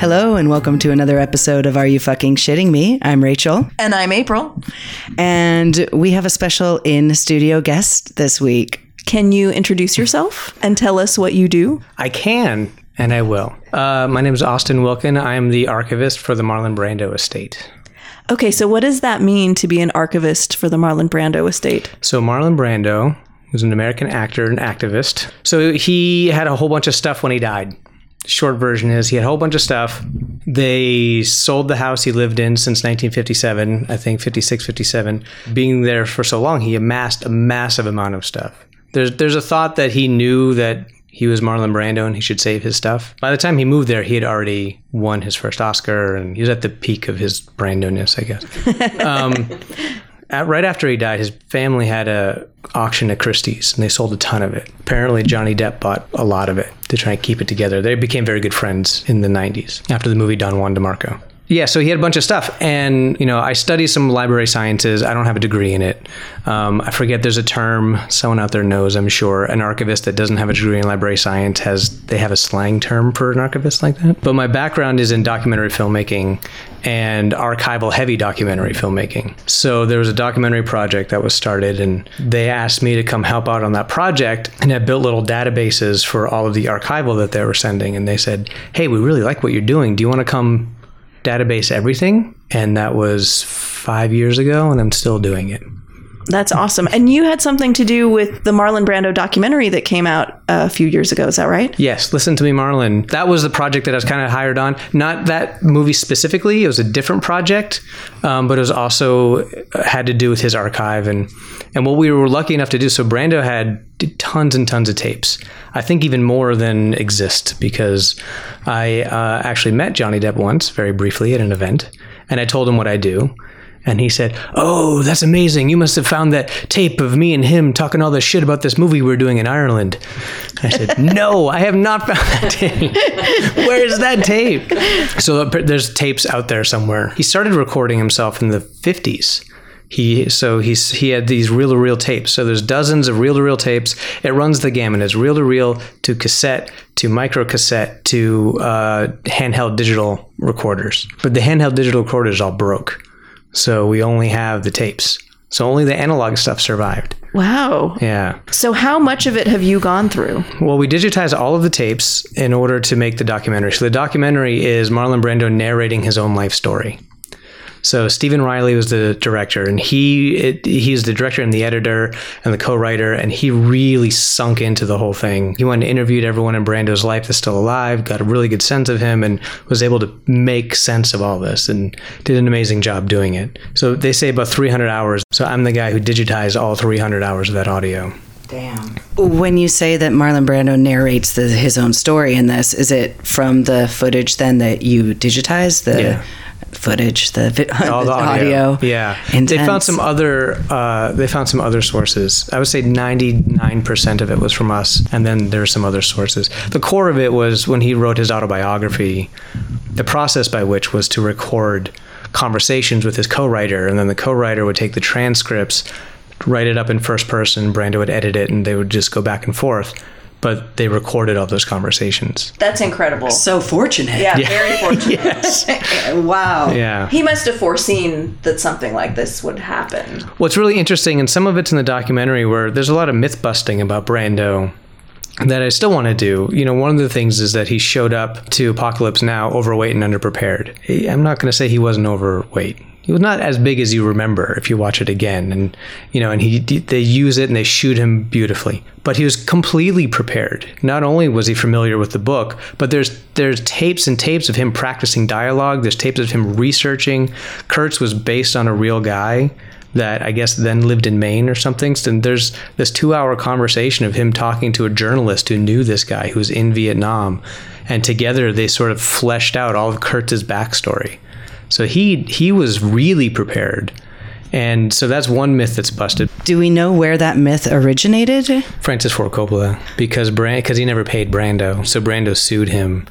Hello, and welcome to another episode of Are You Fucking Shitting Me? I'm Rachel, And I'm April. and we have a special in studio guest this week. Can you introduce yourself and tell us what you do? I can, and I will. Uh, my name is Austin Wilkin. I am the archivist for the Marlon Brando estate. Okay, so what does that mean to be an archivist for the Marlon Brando estate? So, Marlon Brando was an American actor and activist. So, he had a whole bunch of stuff when he died. Short version is he had a whole bunch of stuff. They sold the house he lived in since 1957, I think 56, 57. Being there for so long, he amassed a massive amount of stuff. There's, there's a thought that he knew that he was Marlon Brando and he should save his stuff. By the time he moved there, he had already won his first Oscar and he was at the peak of his Brando-ness, I guess. Um, at, right after he died, his family had a auction at Christie's and they sold a ton of it. Apparently, Johnny Depp bought a lot of it to try and keep it together. They became very good friends in the 90s after the movie Don Juan DeMarco. Yeah, so he had a bunch of stuff. And, you know, I study some library sciences. I don't have a degree in it. Um, I forget there's a term, someone out there knows, I'm sure. An archivist that doesn't have a degree in library science has, they have a slang term for an archivist like that. But my background is in documentary filmmaking and archival heavy documentary filmmaking. So there was a documentary project that was started, and they asked me to come help out on that project. And I built little databases for all of the archival that they were sending. And they said, Hey, we really like what you're doing. Do you want to come database everything? And that was five years ago, and I'm still doing it. That's awesome. And you had something to do with the Marlon Brando documentary that came out a few years ago. Is that right? Yes, Listen to Me, Marlon. That was the project that I was kind of hired on. Not that movie specifically, it was a different project, um, but it was also had to do with his archive and, and what we were lucky enough to do. So Brando had tons and tons of tapes. I think even more than exist because I uh, actually met Johnny Depp once, very briefly, at an event, and I told him what I do. And he said, Oh, that's amazing. You must have found that tape of me and him talking all this shit about this movie we were doing in Ireland. I said, No, I have not found that tape. Where is that tape? So there's tapes out there somewhere. He started recording himself in the 50s. He so he's he had these reel to reel tapes. So there's dozens of reel to reel tapes. It runs the gamut. It's reel to reel to cassette to micro cassette to uh, handheld digital recorders. But the handheld digital recorders all broke. So we only have the tapes. So only the analog stuff survived. Wow. Yeah. So, how much of it have you gone through? Well, we digitized all of the tapes in order to make the documentary. So the documentary is Marlon Brando narrating his own life story. So Stevan Riley was the director, and he it, he's the director and the editor and the co-writer, and he really sunk into the whole thing. He went and interviewed everyone in Brando's life that's still alive, got a really good sense of him, and was able to make sense of all this, and did an amazing job doing it. So they say about 300 hours. So I'm the guy who digitized all 300 hours of that audio. Damn. When you say that Marlon Brando narrates the, his own story in this, is it from the footage then that you digitized? the Yeah. Footage, the, vi- all the audio. audio? Yeah, they found some other. Uh, they found some other sources. I would say ninety nine percent of it was from us, and then there's some other sources. The core of it was when he wrote his autobiography. The process by which was to record conversations with his co-writer, and then the co-writer would take the transcripts, write it up in first person. Brando would edit it, and they would just go back and forth. But they recorded all those conversations. That's incredible. So fortunate. yeah, very fortunate. yes. Wow. Yeah. He must have foreseen that something like this would happen. What's really interesting, and some of it's in the documentary, where there's a lot of myth busting about Brando that I still want to do. You know, one of the things is that he showed up to Apocalypse Now overweight and underprepared. I'm not going to say he wasn't overweight. He was not as big as you remember if you watch it again, and you know, and he they use it and they shoot him beautifully. But he was completely prepared. Not only was he familiar with the book, but there's there's tapes and tapes of him practicing dialogue. There's tapes of him researching. Kurtz was based on a real guy that I guess then lived in Maine or something. So there's this two hour conversation of him talking to a journalist who knew this guy who was in Vietnam. And together they sort of fleshed out all of Kurtz's backstory. So he he was really prepared. And so that's one myth that's busted. Do we know where that myth originated? Francis Ford Coppola because Brand because he never paid Brando, so Brando sued him,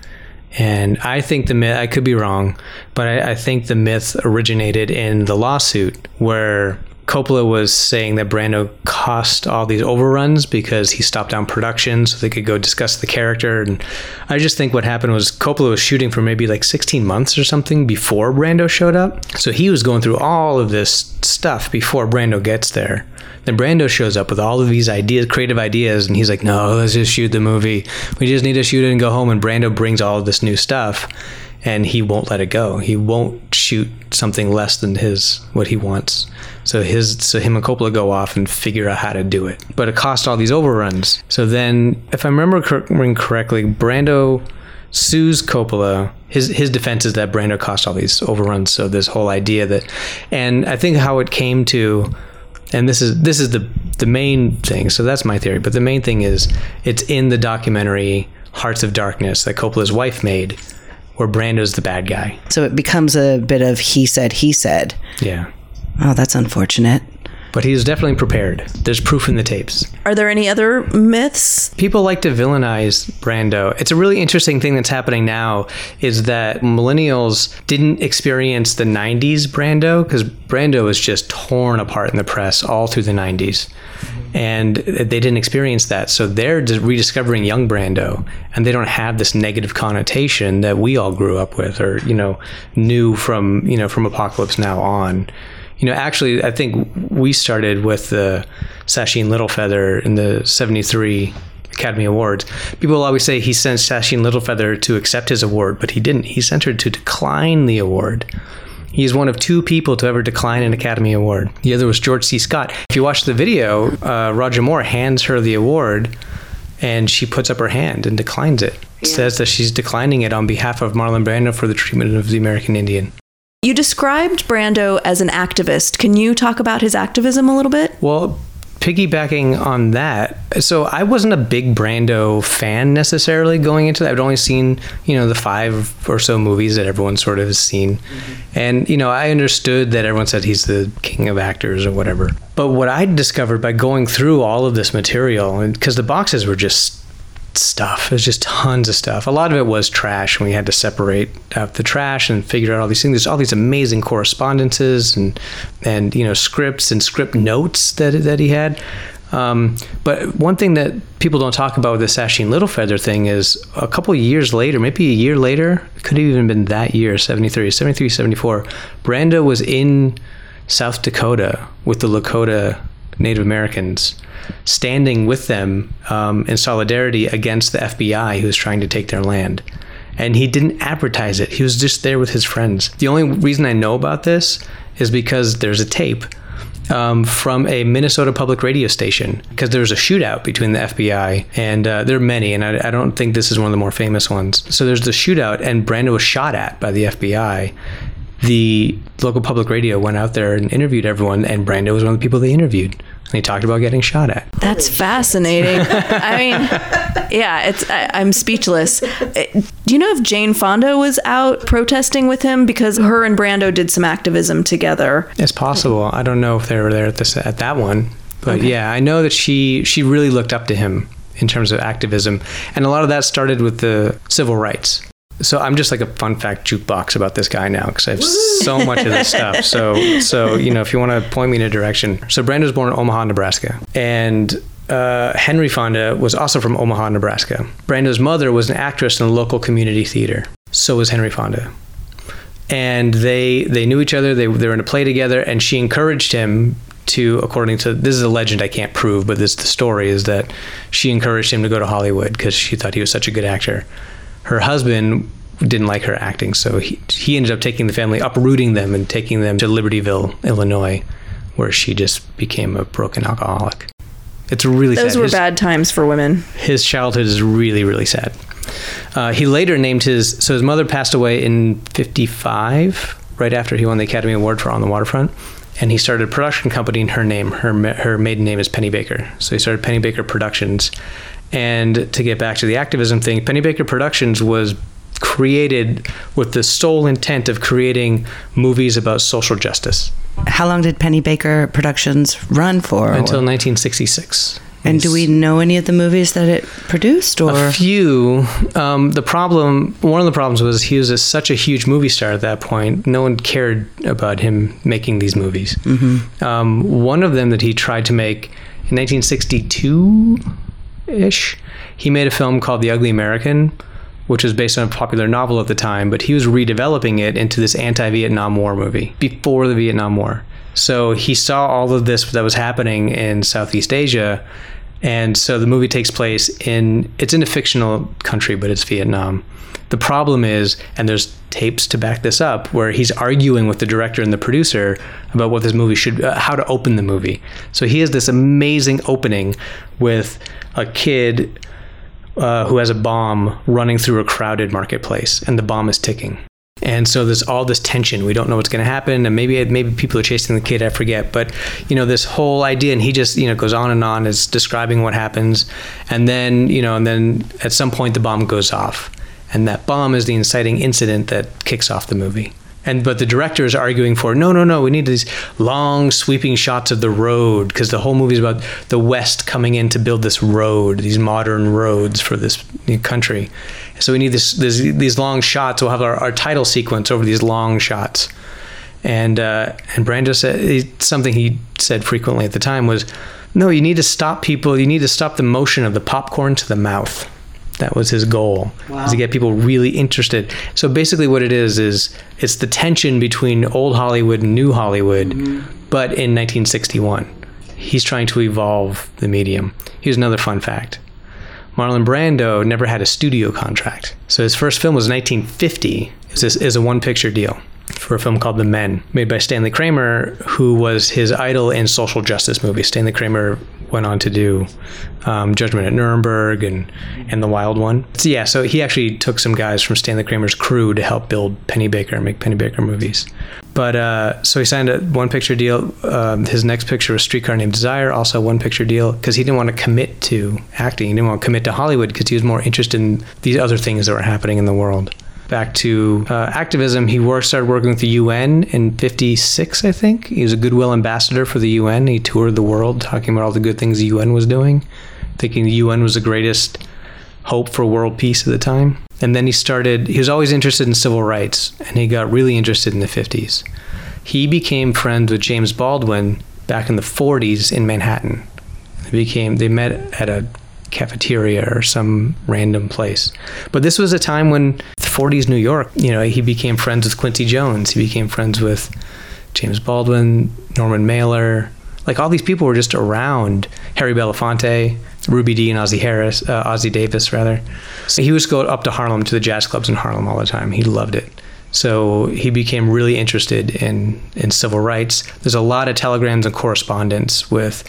And I think the myth, I could be wrong, but I, I think the myth originated in the lawsuit where Coppola was saying that Brando cost all these overruns because he stopped down production so they could go discuss the character. And I just think what happened was Coppola was shooting for maybe like 16 months or something before Brando showed up. So he was going through all of this stuff before Brando gets there. Then Brando shows up with all of these ideas, creative ideas, and he's like, no, let's just shoot the movie. We just need to shoot it and go home. And Brando brings all of this new stuff and he won't let it go. He won't shoot something less than his what he wants. So his so him and Coppola go off and figure out how to do it. But it cost all these overruns. So then, if I remember correctly, Brando sues Coppola. His his defense is that Brando cost all these overruns. So this whole idea that, and I think how it came to and this is this is the the main thing. So that's my theory. But the main thing is it's in the documentary Hearts of Darkness that Coppola's wife made, where Brando's the bad guy. So it becomes a bit of he said he said. Yeah. Oh, that's unfortunate. But he is definitely prepared. There's proof in the tapes. Are there any other myths? People like to villainize Brando. It's a really interesting thing that's happening now is that millennials didn't experience the 90s Brando because Brando was just torn apart in the press all through the 90s. And they didn't experience that. So they're rediscovering young Brando and they don't have this negative connotation that we all grew up with or, you know, knew from, you know, from Apocalypse Now on you know, actually, I think we started with the Sacheen Littlefeather in the 73 Academy Awards. People always say he sent Sacheen Littlefeather to accept his award, but he didn't. He sent her to decline the award. He is one of two people to ever decline an Academy Award. The other was George C. Scott. If you watch the video, uh, Roger Moore hands her the award and she puts up her hand and declines it. Yeah. Says that she's declining it on behalf of Marlon Brando for the treatment of the American Indian. You described Brando as an activist. Can you talk about his activism a little bit? Well, piggybacking on that, so I wasn't a big Brando fan necessarily going into that. I'd only seen, you know, the five or so movies that everyone sort of has seen. Mm-hmm. And, you know, I understood that everyone said he's the king of actors or whatever. But what I discovered by going through all of this material, because the boxes were just stuff. There's just tons of stuff. A lot of it was trash, and we had to separate out the trash and figure out all these things. There's all these amazing correspondences and and you know scripts and script notes that that he had. Um, but one thing that people don't talk about with the Sacheen Littlefeather thing is a couple years later, maybe a year later, it could have even been that year, 73, 73, 74, Brando was in South Dakota with the Lakota Native Americans standing with them um, in solidarity against the FBI who was trying to take their land. And he didn't advertise it. He was just there with his friends. The only reason I know about this is because there's a tape um, from a Minnesota public radio station because there was a shootout between the FBI and uh, there are many, and I, I, don't think this is one of the more famous ones. So there's the shootout, and Brando was shot at by the FBI. The local public radio went out there and interviewed everyone, and Brando was one of the people they interviewed and he talked about getting shot at. That's fascinating. I mean, yeah, it's I, am speechless. Eh, do you know if Jane Fonda was out protesting with him because her and Brando did some activism together? It's possible. I don't know if they were there at this at that one, but okay. yeah, I know that she she really looked up to him in terms of activism, and a lot of that started with the civil rights so I'm just like a fun fact jukebox about this guy now because I have so much of this stuff. So so you know if you want to point me in a direction. So Brando was born in Omaha, Nebraska, and uh, Henry Fonda was also from Omaha, Nebraska. Brando's mother was an actress in a local community theater. So was Henry Fonda, and they they knew each other. They they were in a play together, and she encouraged him to according to this is a legend I can't prove, but this the story is that she encouraged him to go to Hollywood because she thought he was such a good actor her husband didn't like her acting, so he, he ended up taking the family, uprooting them, and taking them to Libertyville, Illinois, where she just became a broken alcoholic. It's really those sad. were his, bad times for women. His childhood is really, really sad. Uh, he later named his so his mother passed away in '55, right after he won the Academy Award for On the Waterfront, and he started a production company in her name. Her her maiden name is Pennebaker, so he started Pennebaker Productions, and to get back to the activism thing, Pennebaker Productions was created with the sole intent of creating movies about social justice. How long did Pennebaker Productions run for? Until 1966. And do we know any of the movies that it produced, or A few. Um, the problem, one of the problems was he was a, such a huge movie star at that point. No one cared about him making these movies. Um, one of them that he tried to make in 1962 ish, he made a film called The Ugly American, which was based on a popular novel at the time, but he was redeveloping it into this anti Vietnam War movie before the Vietnam War. So he saw all of this that was happening in Southeast Asia. And so the movie takes place in, it's in a fictional country, but it's Vietnam. The problem is, and there's tapes to back this up, where he's arguing with the director and the producer about what this movie should, uh, how to open the movie. So he has this amazing opening with a kid uh, who has a bomb running through a crowded marketplace, and the bomb is ticking. And so there's all this tension. We don't know what's going to happen, and maybe maybe people are chasing the kid. I forget, but you know this whole idea, and he just you know goes on and on, is describing what happens, and then you know, and then at some point the bomb goes off, and that bomb is the inciting incident that kicks off the movie. And but the director is arguing for no, no, no. We need these long, sweeping shots of the road because the whole movie is about the West coming in to build this road, these modern roads for this new country. So we need this, this these long shots. We'll have our, our title sequence over these long shots. And uh, and Brando said something he said frequently at the time was, "No, you need to stop people. You need to stop the motion of the popcorn to the mouth." That was his goal, is to get people really interested. So basically, what it is is it's the tension between old Hollywood and new Hollywood, mm-hmm. but in 1961, he's trying to evolve the medium. Here's another fun fact: Marlon Brando never had a studio contract. So his first film was 1950. It was, is a one-picture deal for a film called The Men, made by Stanley Kramer, who was his idol in social justice movies. Stanley Kramer went on to do um, Judgment at Nuremberg and and The Wild One. So yeah, so he actually took some guys from Stanley Kramer's crew to help build Pennebaker, and make Pennebaker movies. But uh, so he signed a one picture deal. Um, his next picture was Streetcar Named Desire, also one picture deal, because he didn't want to commit to acting. He didn't want to commit to Hollywood because he was more interested in these other things that were happening in the world. Back to uh, activism, he worked, started working with the UN in '56, I think. He was a goodwill ambassador for the UN. He toured the world talking about all the good things the UN was doing, thinking the UN was the greatest hope for world peace at the time. And then he started, he was always interested in civil rights, and he got really interested in the 50s. He became friends with James Baldwin back in the 40s in Manhattan. They became, they met at a cafeteria or some random place. But this was a time when 40s New York, you know, he became friends with Quincy Jones, he became friends with James Baldwin, Norman Mailer. Like all these people were just around Harry Belafonte, Ruby Dee, and Ozzie Harris, uh, Ossie Davis rather. So he would go up to Harlem to the jazz clubs in Harlem all the time. He loved it. So he became really interested in in civil rights. There's a lot of telegrams and correspondence with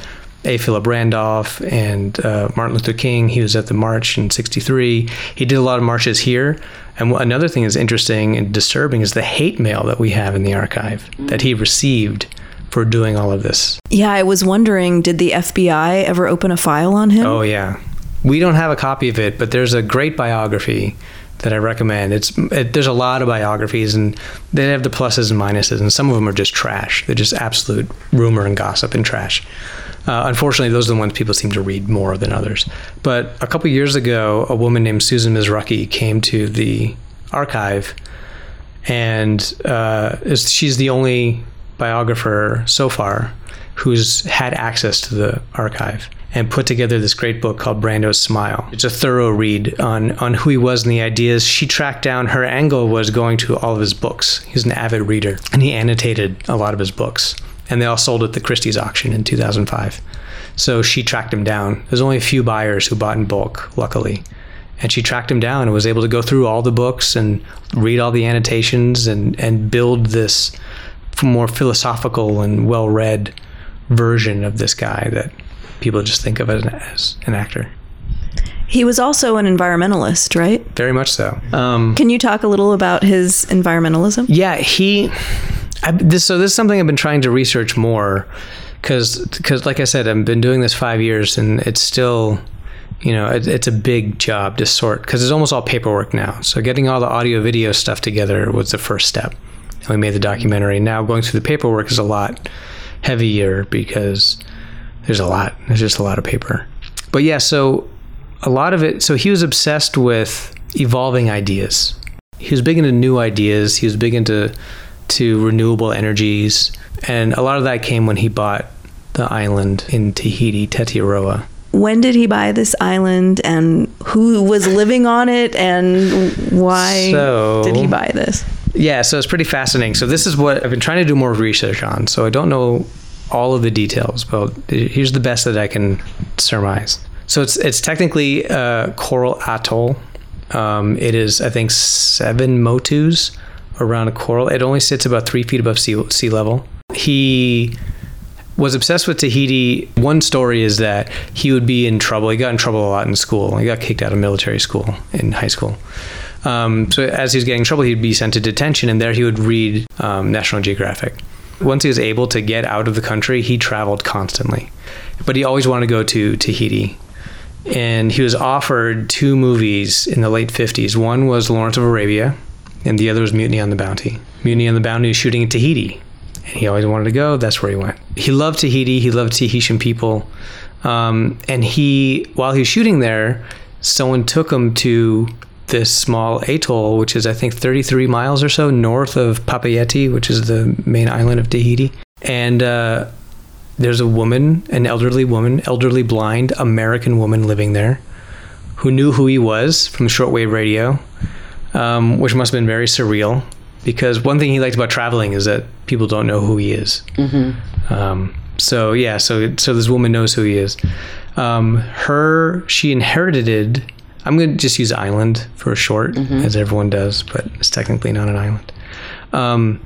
A. Philip Randolph and uh, Martin Luther King. He was at the march in '63. He did a lot of marches here. And another thing that's interesting and disturbing is the hate mail that we have in the archive that he received for doing all of this. Yeah, I was wondering, did the FBI ever open a file on him? Oh yeah, we don't have a copy of it, but there's a great biography that I recommend. It's it, there's a lot of biographies, and they have the pluses and minuses, and some of them are just trash. They're just absolute rumor and gossip and trash. Uh, unfortunately, those are the ones people seem to read more than others. But a couple years ago, a woman named Susan Mizruchi came to the archive, and uh, she's the only biographer so far who's had access to the archive and put together this great book called Brando's Smile. It's a thorough read on on who he was and the ideas. She tracked down her angle was going to all of his books. He's an avid reader and he annotated a lot of his books. And they all sold at the Christie's auction in 2005. So she tracked him down. There's only a few buyers who bought in bulk, luckily. And she tracked him down and was able to go through all the books and read all the annotations and, and build this more philosophical and well read version of this guy that people just think of as an, as an actor. He was also an environmentalist, right? Very much so. Um, Can you talk a little about his environmentalism? yeah, he. This, so this is something I've been trying to research more because, like I said, I've been doing this five years and it's still, you know, it, it's a big job to sort because it's almost all paperwork now. So getting all the audio video stuff together was the first step. And we made the documentary. Now going through the paperwork is a lot heavier because there's a lot. There's just a lot of paper. But yeah, so a lot of it. So he was obsessed with evolving ideas. He was big into new ideas. He was big into to renewable energies, and a lot of that came when he bought the island in Tahiti, Tetiaroa. When did he buy this island and who was living on it and why So- did he buy this? Yeah, so it's pretty fascinating. So this is what I've been trying to do more research on. So I don't know all of the details, but here's the best that I can surmise. So it's it's technically a coral atoll. Um, it is, I think, seven motus around a coral. It only sits about three feet above sea, sea level. He was obsessed with Tahiti. One story is that he would be in trouble. He got in trouble a lot in school. He got kicked out of military school in high school. Um, so as he was getting in trouble, he'd be sent to detention, and there he would read um, National Geographic. Once he was able to get out of the country, he traveled constantly, but he always wanted to go to Tahiti. And he was offered two movies in the late 50s. One was Lawrence of Arabia, and the other was Mutiny on the Bounty. Mutiny on the Bounty was shooting in Tahiti, and he always wanted to go. That's where he went. He loved Tahiti. He loved Tahitian people, um, and he, while he was shooting there, someone took him to this small atoll, which is I think 33 miles or so north of Papeete, which is the main island of Tahiti, and. Uh, there's a woman, an elderly woman, elderly blind American woman living there, who knew who he was from shortwave radio, um, which must have been very surreal. Because one thing he liked about traveling is that people don't know who he is. Um, so yeah, so so this woman knows who he is. Um, her she inherited. I'm going to just use island for short, as everyone does, but it's technically not an island. Um,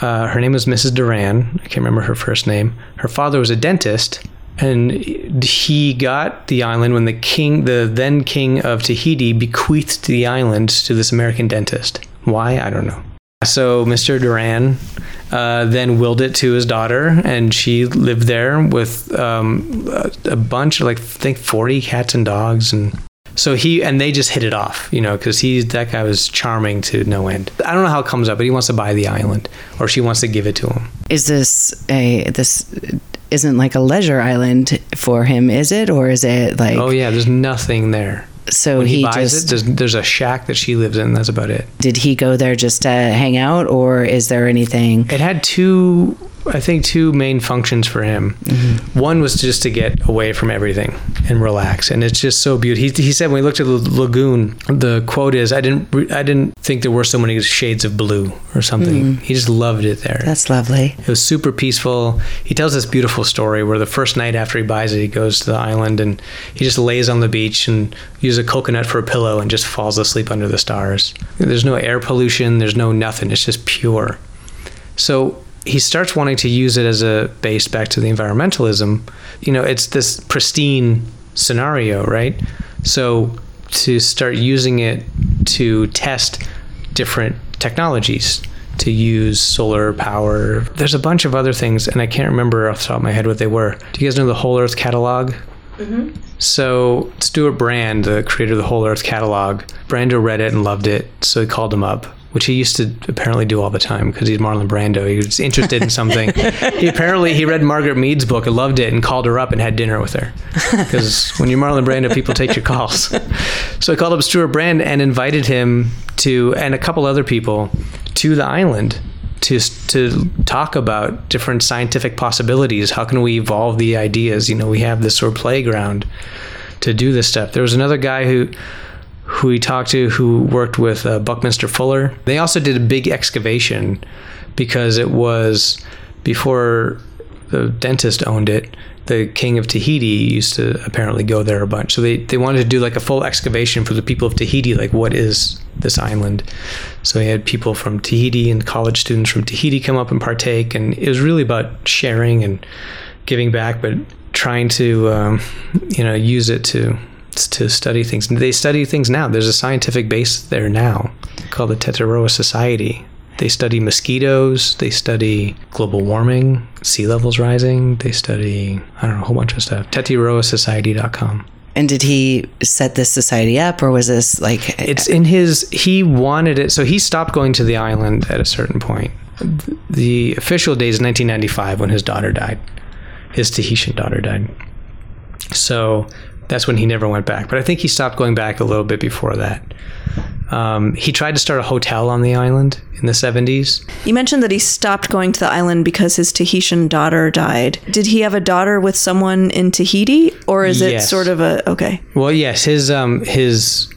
uh, her name was Mrs. Duran. I can't remember her first name. Her father was a dentist, and he got the island when the king, the then king of Tahiti, bequeathed the island to this American dentist. Why? I don't know. So Mr. Duran uh, then willed it to his daughter, and she lived there with um, a, a bunch, of, like I think forty cats and dogs, and so he and they just hit it off, you know, because he's that guy was charming to no end. I don't know how it comes up, but he wants to buy the island, or she wants to give it to him. Is this a this isn't like a leisure island for him, is it, or is it like Oh yeah, there's nothing there. so When he, he, buys just it, there's, there's a shack that she lives in. That's about it. did he go there just to hang out, or is there anything? It had two, I think, two main functions for him. Mm-hmm. One was just to get away from everything and relax, and it's just so beautiful. He, he said when he looked at the lagoon, the quote is, "I didn't, re- I didn't think there were so many shades of blue or something." Mm. He just loved it there. That's lovely. It was super peaceful. He tells this beautiful story where the first night after he buys it, he goes to the island and he just lays on the beach and uses a coconut for a pillow and just falls asleep under the stars. There's no air pollution, there's no nothing. It's just pure. So he starts wanting to use it as a base back to the environmentalism. You know, it's this pristine scenario, right? So to start using it to test different technologies to use solar power. There's a bunch of other things, and I can't remember off the top of my head what they were. Do you guys know the Whole Earth catalog? Mm-hmm. So Stewart Brand, the creator of the Whole Earth catalog, Brando read it and loved it, so he called him up. Which he used to apparently do all the time because he's Marlon Brando. He was interested in something. he apparently he read Margaret Mead's book and loved it and called her up and had dinner with her. Because when you're Marlon Brando, people take your calls. So I called up Stewart Brand and invited him to, and a couple other people, to the island to to talk about different scientific possibilities. How can we evolve the ideas? You know, we have this sort of playground to do this stuff. There was another guy who who we talked to who worked with uh, Buckminster Fuller. They also did a big excavation because it was before the dentist owned it. The king of Tahiti used to apparently go there a bunch. So they, they wanted to do like a full excavation for the people of Tahiti, like what is this island? So they had people from Tahiti and college students from Tahiti come up and partake. And it was really about sharing and giving back, but trying to, um, you know, use it to to study things. They study things now. There's a scientific base there now called the Tetiaroa Society. They study mosquitoes. They study global warming, sea levels rising. They study, I don't know, a whole bunch of stuff. TetiaroaSociety.com. And did he set this society up, or was this like It's in his, he wanted it. So he stopped going to the island at a certain point. The official date is 1995 when his daughter died. His Tahitian daughter died. So That's when he never went back. But I think he stopped going back a little bit before that. Um, he tried to start a hotel on the island in the 70s. You mentioned that he stopped going to the island because his Tahitian daughter died. Did he have a daughter with someone in Tahiti, or is it sort of a okay? Well, yes, his um, his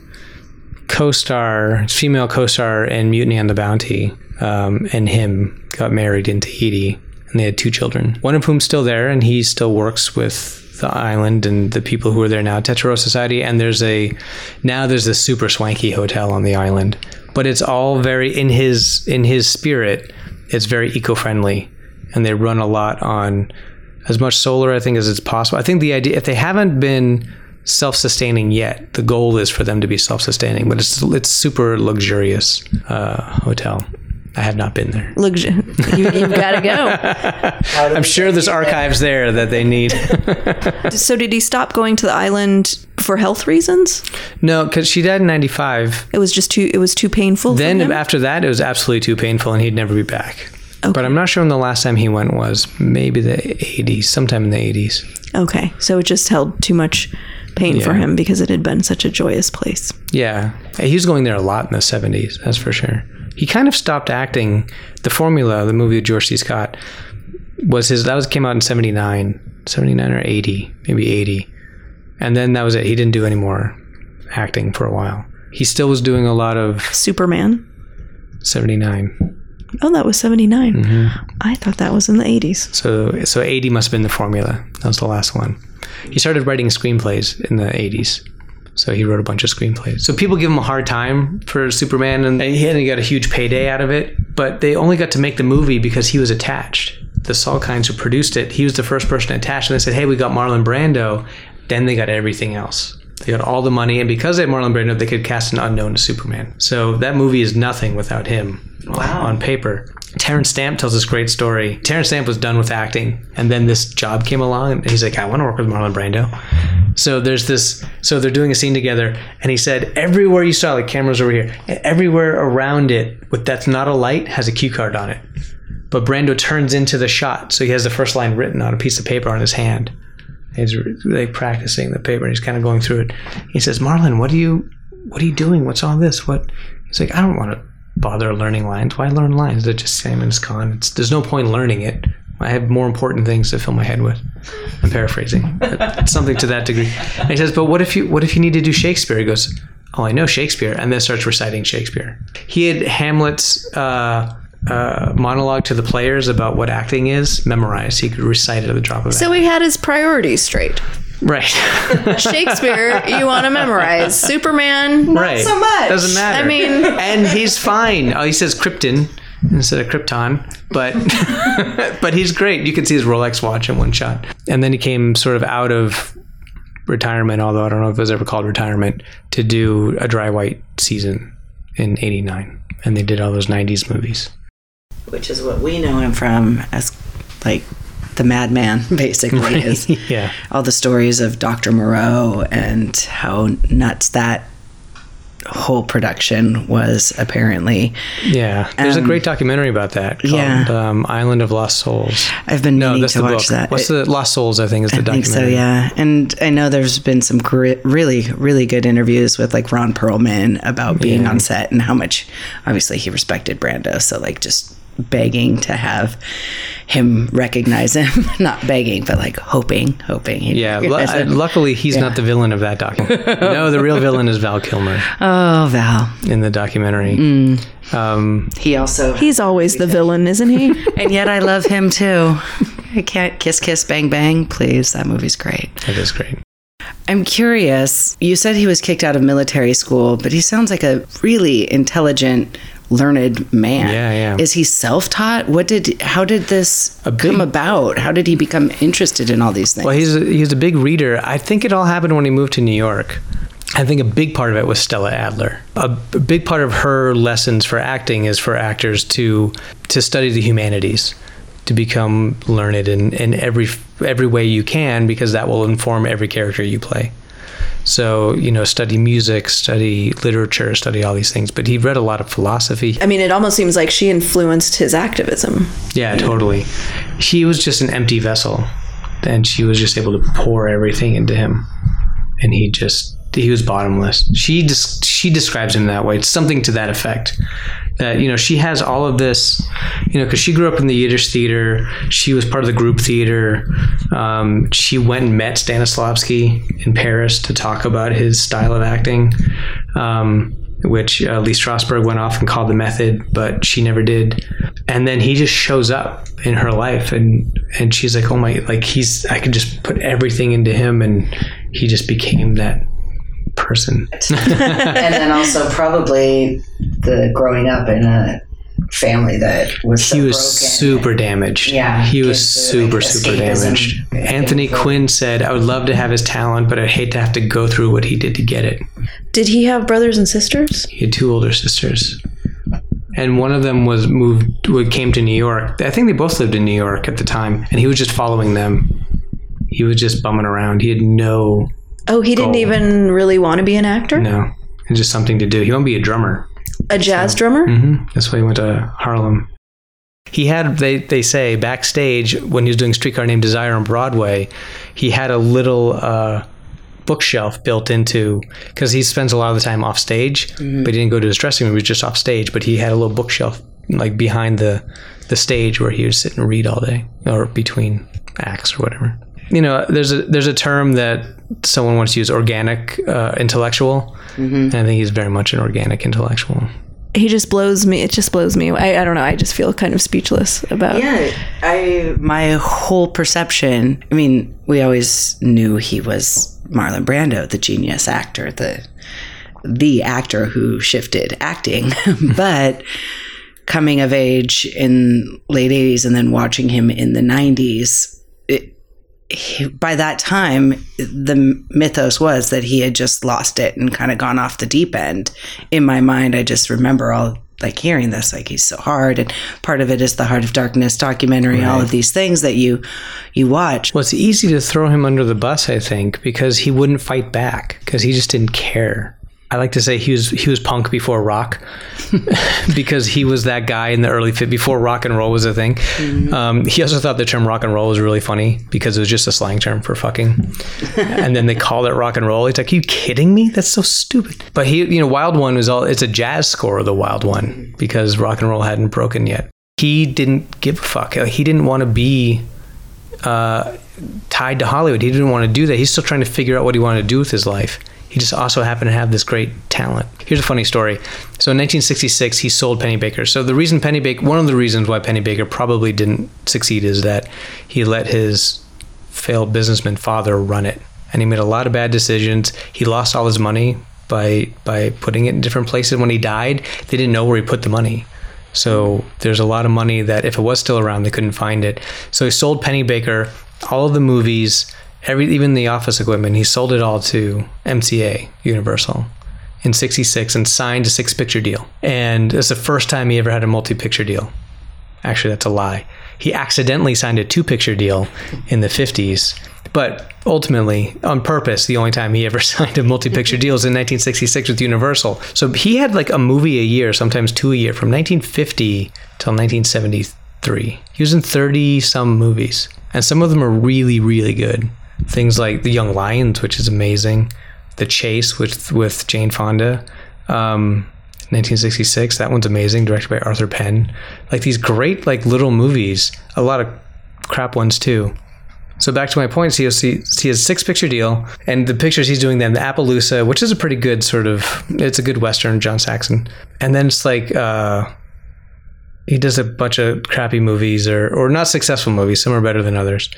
co-star, his female co-star in Mutiny on the Bounty, um, and him got married in Tahiti, and they had two children. One of whom's still there, and he still works with the island and the people who are there now, Tetiaroa Society. And there's a now there's a super swanky hotel on the island, but it's all very in his in his spirit. It's very eco-friendly, and they run a lot on as much solar, I think, as it's possible. I think the idea, if they haven't been self-sustaining yet, the goal is for them to be self-sustaining. But it's it's super luxurious uh, hotel. I have not been there. Lux- you, you've got to go. I'm sure there's archives there that they need. So did he stop going to the island for health reasons? no, because she died in '95. It was just too. It was too painful. Then for him? after that, it was absolutely too painful, and he'd never be back. But I'm not sure when the last time he went was. Maybe the 80s, sometime in the 80s. okay, so it just held too much pain for him because it had been such a joyous place. Yeah, he was going there a lot in the '70s. That's for sure. He kind of stopped acting. The Formula, the movie with George C. Scott, was his. That was came out in '79, '79 or '80, maybe '80, and then that was it. He didn't do any more acting for a while. He still was doing a lot of Superman. '79. Oh, that was 79. Mm-hmm. I thought that was in the 80s. So so '80 must have been the Formula. That was the last one. He started writing screenplays in the '80s. So he wrote a bunch of screenplays. So people give him a hard time for Superman, and he hadn't got a huge payday out of it. But they only got to make the movie because he was attached. The Salkinds who produced it, he was the first person attached, and they said, "Hey, we got Marlon Brando." Then they got everything else. They got all the money, and because they had Marlon Brando, they could cast an unknown to Superman. So that movie is nothing without him wow. on paper. Terence Stamp tells this great story. Terence Stamp was done with acting, and then this job came along, and he's like, "I want to work with Marlon Brando." So there's this. So they're doing a scene together, and he said, "Everywhere you saw, like cameras over here, everywhere around it, with that's not a light, has a cue card on it." But Brando turns into the shot, so he has the first line written on a piece of paper on his hand. He's like practicing the paper, and he's kind of going through it. He says, "Marlon, what are you, what are you doing? What's all this? What?" He's like, "I don't want to bother learning lines. Why learn lines? They're just same as con. It's, there's no point learning it. I have more important things to fill my head with." I'm paraphrasing, something to that degree. And he says, "But what if you, what if you need to do Shakespeare?" He goes, "Oh, I know Shakespeare," and then starts reciting Shakespeare. He had Hamlet's. Uh, uh, monologue to the players about what acting is memorized. He could recite it at the drop of a hat. So he had his priorities straight. Right. Shakespeare, you want to memorize. Superman, right. so much. Doesn't matter. I mean- and he's fine. Oh, he says Krypton instead of Krypton, but but he's great. You can see his Rolex watch in one shot. And then he came sort of out of retirement, although I don't know if it was ever called retirement, to do a dry white season in '89, and they did all those '90s movies. which is what we know him from as like the madman basically is Yeah. all the stories of dr moreau and how nuts that whole production was apparently Yeah, there's Um, a great documentary about that called yeah. um, Island of Lost Souls. i've been No, meaning that's to the watch book. that What's the Lost Souls? I think is the documentary? I think so, yeah. And I know there's been some gri- really, really good interviews with like Ron Perlman about being Yeah. on set and how much, obviously, he respected Brando. So, like, just begging to have him recognize him. Not begging, but like hoping, hoping. he'd Yeah, lu- uh, him. luckily he's not the villain of that documentary. no, the real villain is Val Kilmer oh, Val. in the documentary. Mm. Um, He also. He's always the villain, isn't he? and yet I love him too. I can't kiss, kiss, bang, bang. Please, that movie's great. it is great. I'm curious. You said he was kicked out of military school, but he sounds like a really intelligent, learned man. Yeah, yeah. Is he self-taught? What did? How did this big- come about? How did he become interested in all these things? Well, he's a, he's a big reader. I think it all happened when he moved to New York. I think a big part of it was Stella Adler. A, a big part of her lessons for acting is for actors to to study the humanities, to become learned in, in every every way you can, because that will inform every character you play. So you know, study music, study literature, study all these things. But he read a lot of philosophy. I mean, it almost seems like she influenced his activism. Yeah, totally. She was just an empty vessel, and she was just able to pour everything into him. and he just he was bottomless. She just she describes him that way. It's something to that effect. That you know she has all of this, you know, because she grew up in the Yiddish theater. She was part of the group theater. Um, she went and met Stanislavski in Paris to talk about his style of acting, um, which uh, Lee Strasberg went off and called the method, but she never did. And then he just shows up in her life, and and she's like, oh my, like he's I could just put everything into him, and he just became that person. and then also probably the growing up in a family that was so he was broken. super damaged. Yeah, he was uh, super like, super damaged. Anthony Quinn said, "I would love to have his talent, but I'd hate to have to go through what he did to get it." Did he have brothers and sisters? He had two older sisters, and one of them was moved, would- came to New York. I think they both lived in New York at the time, and he was just following them. He was just bumming around. He had no, Oh, he didn't Goal. even really want to be an actor? no, it's just something to do. He wanted to be a drummer. A jazz drummer? hmm That's why he went to Harlem. He had, they, they say, backstage when he was doing Streetcar Named Desire on Broadway, he had a little uh, bookshelf built into, because he spends a lot of the time off stage, but he didn't go to his dressing room, he was just off stage, but he had a little bookshelf like behind the, the stage where he would sit and read all day or between acts or whatever. You know, there's a there's a term that someone wants to use, organic uh, intellectual, and I think he's very much an organic intellectual. He just blows me. It just blows me. I, I don't know. I just feel kind of speechless about Yeah, I my whole perception. I mean, we always knew he was Marlon Brando, the genius actor, the the actor who shifted acting, but coming of age in late 80s and then watching him in the 90s it, he, by that time the mythos was that he had just lost it and kind of gone off the deep end. In my mind i just remember all like hearing this like he's so hard and part of it is the heart of darkness documentary all of these things that you you watch. Well, it's easy to throw him under the bus, I think, because he wouldn't fight back because he just didn't care. I like to say he was he was punk before rock, because he was that guy in the early fit before rock and roll was a thing. Um, he also thought the term rock and roll was really funny because it was just a slang term for fucking, and then they called it rock and roll. He's like, "Are you kidding me? That's so stupid." But he, you know, Wild One was all it's a jazz score of the Wild One because rock and roll hadn't broken yet. He didn't give a fuck. He didn't want to be uh, tied to Hollywood. He didn't want to do that. He's still trying to figure out what he wanted to do with his life. He just also happened to have this great talent. Here's a funny story. So in 1966, he sold Pennebaker. So the reason Pennebaker, one of the reasons why Pennebaker probably didn't succeed is that he let his failed businessman father run it, and he made a lot of bad decisions. He lost all his money by by putting it in different places. When he died, they didn't know where he put the money. So there's a lot of money that if it was still around, they couldn't find it. So he sold Pennebaker all of the movies, every even the office equipment. He sold it all to MCA Universal in '66 and signed a six-picture deal. And it's the first time he ever had a multi-picture deal. Actually, that's a lie. He accidentally signed a two-picture deal in the 50s. But ultimately, on purpose, the only time he ever signed a multi-picture deal was in 1966 with Universal. So he had like a movie a year, sometimes two a year, from 1950 till 1973. He was in 30 some movies, and some of them are really, really good. Things like The Young Lions, which is amazing, The Chase with with Jane Fonda, um, 1966. That one's amazing, directed by Arthur Penn. Like these great like little movies. A lot of crap ones too. So back to my point, he has, he has six picture deal, and the pictures he's doing then the Appaloosa, which is a pretty good sort of it's a good western, John Saxon, and then it's like uh, he does a bunch of crappy movies or or not successful movies. Some are better than others.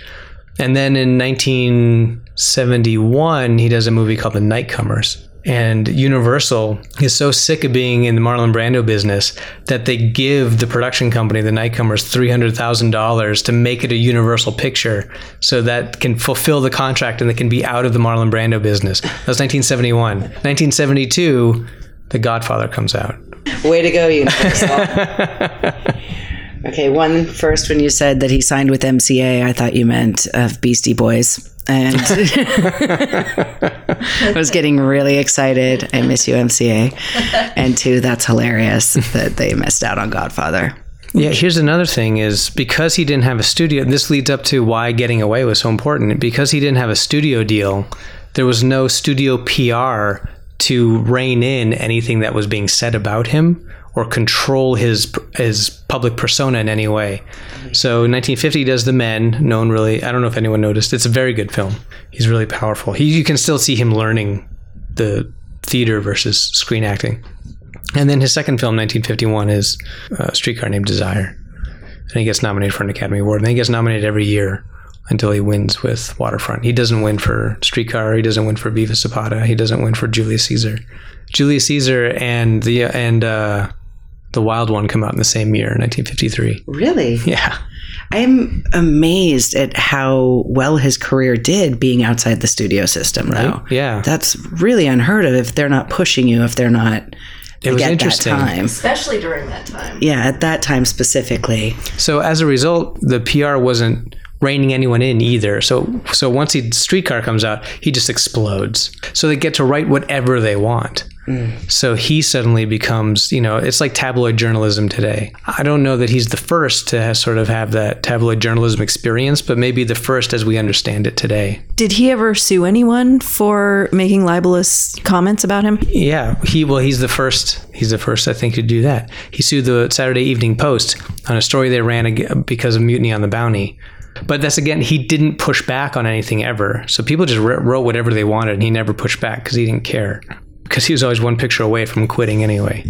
And then in 1971, he does a movie called The Nightcomers. And Universal is so sick of being in the Marlon Brando business that they give the production company, The Nightcomers, $300,000 to make it a Universal picture so that can fulfill the contract and they can be out of the Marlon Brando business. That was 1971. 1972, The Godfather comes out. Way to go, Universal. okay, one first when you said that he signed with MCA, I thought you meant of Beastie Boys. And I was getting really excited. I miss you, MCA. And two, that's hilarious that they missed out on Godfather. Yeah, here's another thing is because he didn't have a studio, this leads up to why getting away was so important. Because he didn't have a studio deal, there was no studio PR to rein in anything that was being said about him or control his his public persona in any way. So 1950 does The Men. No one really. I don't know if anyone noticed. It's a very good film. He's really powerful. He you can still see him learning the theater versus screen acting. And then his second film, 1951, is uh, Streetcar Named Desire, and he gets nominated for an Academy Award. And he gets nominated every year until he wins with Waterfront. He doesn't win for Streetcar. He doesn't win for Viva Zapata. He doesn't win for Julius Caesar. Julius Caesar and the and uh, the Wild One come out in the same year, 1953. Really? Yeah. I'm amazed at how well his career did being outside the studio system, though. Yeah. That's really unheard of if they're not pushing you, if they're not. It was interesting. That time. Especially during that time. Yeah, at that time specifically. So as a result, the PR wasn't reining anyone in either. So so once he streetcar comes out, he just explodes. So they get to write whatever they want. So he suddenly becomes, you know, it's like tabloid journalism today. I don't know that he's the first to sort of have that tabloid journalism experience, but maybe the first as we understand it today. Did he ever sue anyone for making libelous comments about him? Yeah, he well, he's the first. He's the first, I think, to do that. He sued the Saturday Evening Post on a story they ran because of mutiny on the Bounty. But that's again, he didn't push back on anything ever. So people just wrote whatever they wanted, and he never pushed back because he didn't care. Because he was always one picture away from quitting anyway.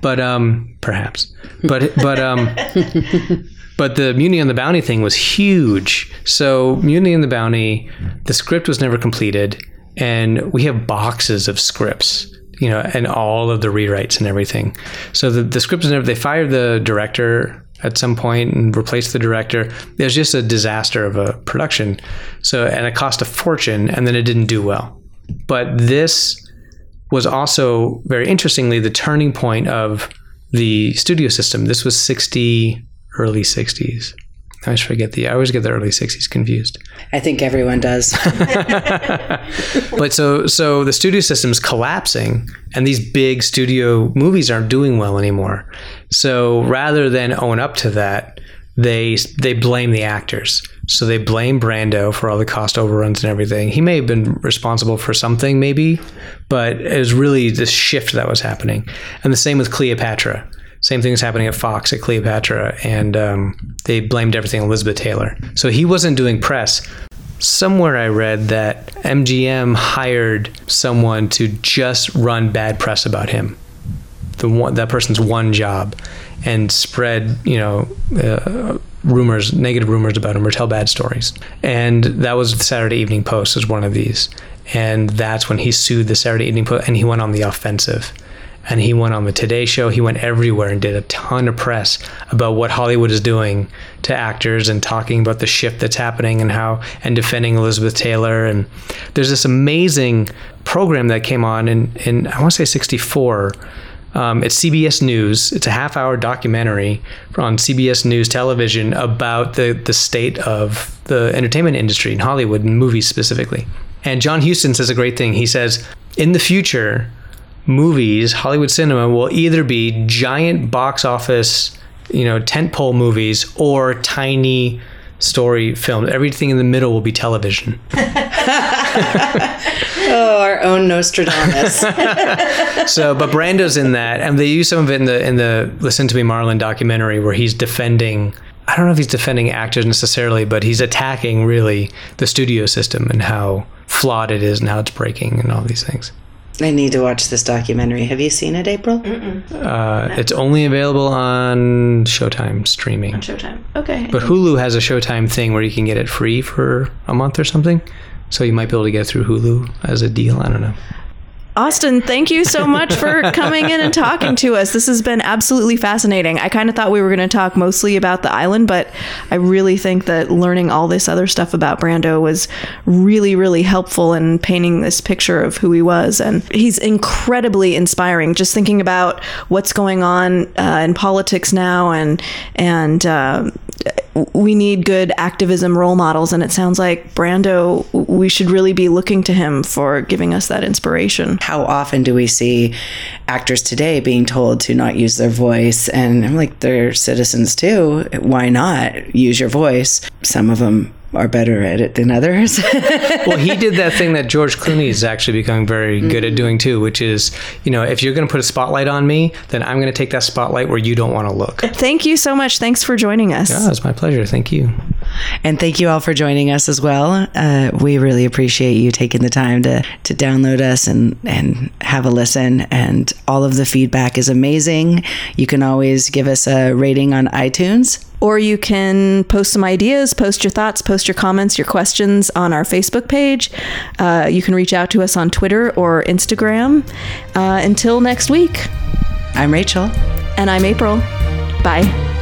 But um, perhaps. But but um, but the Mutiny on the Bounty thing was huge. So Mutiny on the Bounty, the script was never completed, and we have boxes of scripts, you know, and all of the rewrites and everything. So the, the script was never. They fired the director at some point and replaced the director. It was just a disaster of a production. So and it cost a fortune, and then it didn't do well. But this was also very interestingly the turning point of the studio system. This was 60 early 60s. I always forget the I always get the early 60s confused. I think everyone does. But so so the studio system's collapsing and these big studio movies aren't doing well anymore. So rather than own up to that, they they blame the actors. So they blame Brando for all the cost overruns and everything. He may have been responsible for something, maybe, but it was really this shift that was happening. And the same with Cleopatra. Same thing was happening at Fox at Cleopatra, and um, they blamed everything on Elizabeth Taylor. So he wasn't doing press. Somewhere I read that MGM hired someone to just run bad press about him the one that person's one job and spread you know uh, rumors negative rumors about him or tell bad stories. And that was the saturday evening post was one of these. And that's when he sued the saturday evening post and he went on the offensive. And he went on the today show. He went everywhere and did a ton of press about what hollywood is doing to actors and talking about the shift that's happening and how and defending elizabeth taylor. And there's this amazing program that came on in, in i want to say 64 um, it's CBS News. It's a half-hour documentary on CBS News television about the the state of the entertainment industry in Hollywood and movies specifically. And John Huston says a great thing. He says, in the future, movies, Hollywood cinema will either be giant box office, you know, tentpole movies or tiny story films. Everything in the middle will be television. oh, our own Nostradamus. so but Brando's in that and they use some of it in the in the Listen to Me Marlon documentary where he's defending I don't know if he's defending actors necessarily, but he's attacking really the studio system and how flawed it is and how it's breaking and all these things. I need to watch this documentary. Have you seen it, April? Uh, it's only available on Showtime streaming. On Showtime. Okay. But Hulu has a Showtime thing where you can get it free for a month or something. So you might be able to get it through Hulu as a deal. I don't know. Austin, thank you so much for coming in and talking to us. This has been absolutely fascinating. I kind of thought we were going to talk mostly about the island, but I really think that learning all this other stuff about Brando was really, really helpful in painting this picture of who he was. And he's incredibly inspiring. Just thinking about what's going on uh, in politics now, and and uh, we need good activism role models. And it sounds like Brando. We should really be looking to him for giving us that inspiration how often do we see actors today being told to not use their voice? And I'm like, they're citizens too. Why not use your voice? Some of them are better at it than others. well, he did that thing that George Clooney is actually becoming very good at doing too, which is, you know, if you're going to put a spotlight on me, then I'm going to take that spotlight where you don't want to look. Thank you so much. Thanks for joining us. Yeah, it's my pleasure. Thank you. and thank you all for joining us as well. Uh, we really appreciate you taking the time to to download us and and have a listen. And all of the feedback is amazing. You can always give us a rating on iTunes. Or you can post some ideas, post your thoughts, post your comments, your questions on our Facebook page. Uh, you can reach out to us on Twitter or Instagram. Uh, until next week, I'm Rachel. and I'm April. Bye.